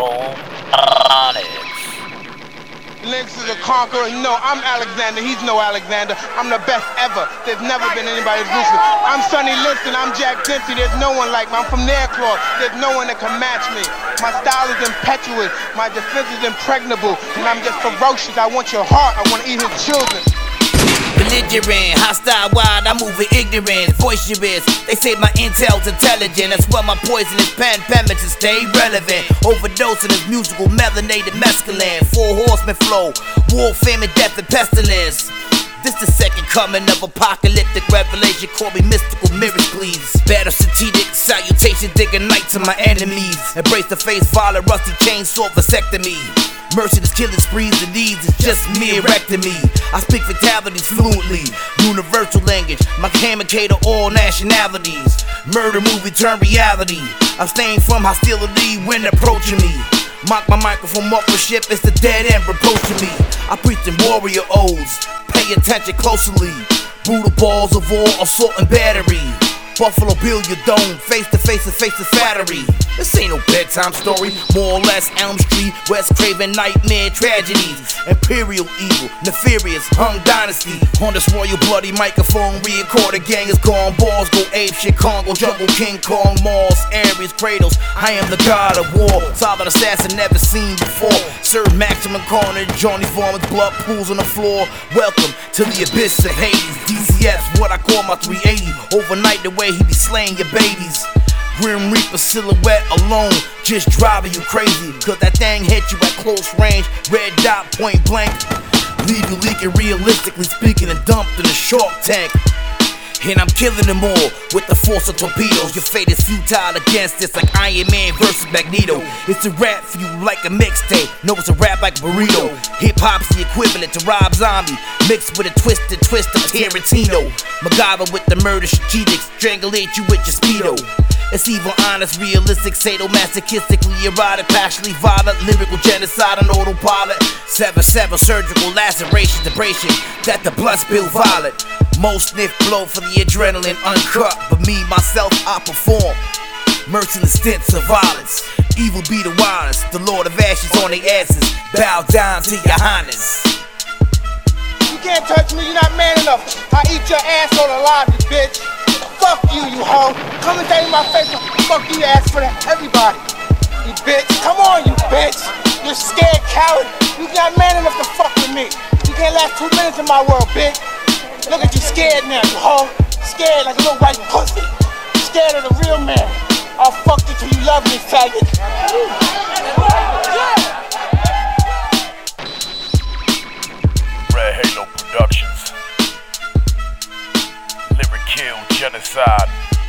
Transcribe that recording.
Onyx. Lennox is a conqueror. No, I'm Alexander. He's no Alexander. I'm the best ever. There's never been anybody as ruthless. I'm Sonny Liston. I'm Jack Dempsey. There's no one like me. I'm from Nairclaw. There's no one that can match me. My style is impetuous. My defense is impregnable. And I'm just ferocious. I want your heart. I want to eat his children. Belligerent, hostile, wild, I move with ignorance, boisterous. They say my intel's intelligent, that's why my poisonous pen penmanship stay relevant. Overdosing this musical melanated mescaline, four horsemen flow, war, famine, death, and pestilence. This the second coming of apocalyptic revelation. Call me mystical mirrors, please. Battle strategic salutation, digging night to my enemies. Embrace the face, violent, rusty chainsaw vasectomy. Merciless killing sprees and needs is just me erecting me. I speak fatalities fluently, universal language. My communicator, all nationalities. Murder movie turn reality. Abstain from hostility when approaching me. Mock my microphone off the ship, it's the dead end reproaching me. I preach in warrior odes, pay attention closely. Brutal balls of war, assault and battery. Buffalo Bill your dome, face to face and face to battery. This ain't no bedtime story, more or less Elm Street, Wes Craven nightmare tragedies. Imperial evil, nefarious, hung dynasty. On this royal bloody microphone, re-recorded gang is gone. Balls go ape shit, Congo, jungle, King Kong, Mars, Ares, cradles. I am the god of war, solid assassin never seen before. Serve maximum carnage, Johnny Foreman's blood pools on the floor. Welcome to the abyss of Hades. DCF, what I call my 380. Overnight, the way he be slaying your babies. Grim Reaper silhouette alone, just driving you crazy. Cause that thing hit you at close range, red dot point blank. Leave you leaking realistically speaking and dumped in a shark tank. And I'm killing them all with the force of torpedoes. Your fate is futile against this, like Iron Man versus Magneto. It's a rap for you like a mixtape. No, it's a rap like burrito. Hip hop's the equivalent to Rob Zombie, mixed with a twisted twist of Tarantino. MacGyver with the murder strategic, strangulate you with your speedo. It's evil, honest, realistic, sadomasochistically erotic, passionately violent, lyrical genocide on autopilot. Seven seven surgical laceration, abrasion that the blood spill violet. Most sniff blow for the adrenaline uncut, but me myself I perform. Merciless stints of violence. Evil be the wildest, the Lord of Ashes on their asses. Bow down to your highness. You can't touch me. You're not man enough. I eat your ass on alive, you bitch. Fuck you, you. Come and tell me my face. Fuck you, ass for that. Everybody. You bitch. Come on, you bitch. You're scared coward. You're not man enough to fuck with me. You can't last two minutes in my world, bitch. Look at you scared now, you hoe. Scared like a little white pussy. Scared of the real man. I'll fuck you till you love me, faggot. Red Halo Productions. Lyric Kill Genocide.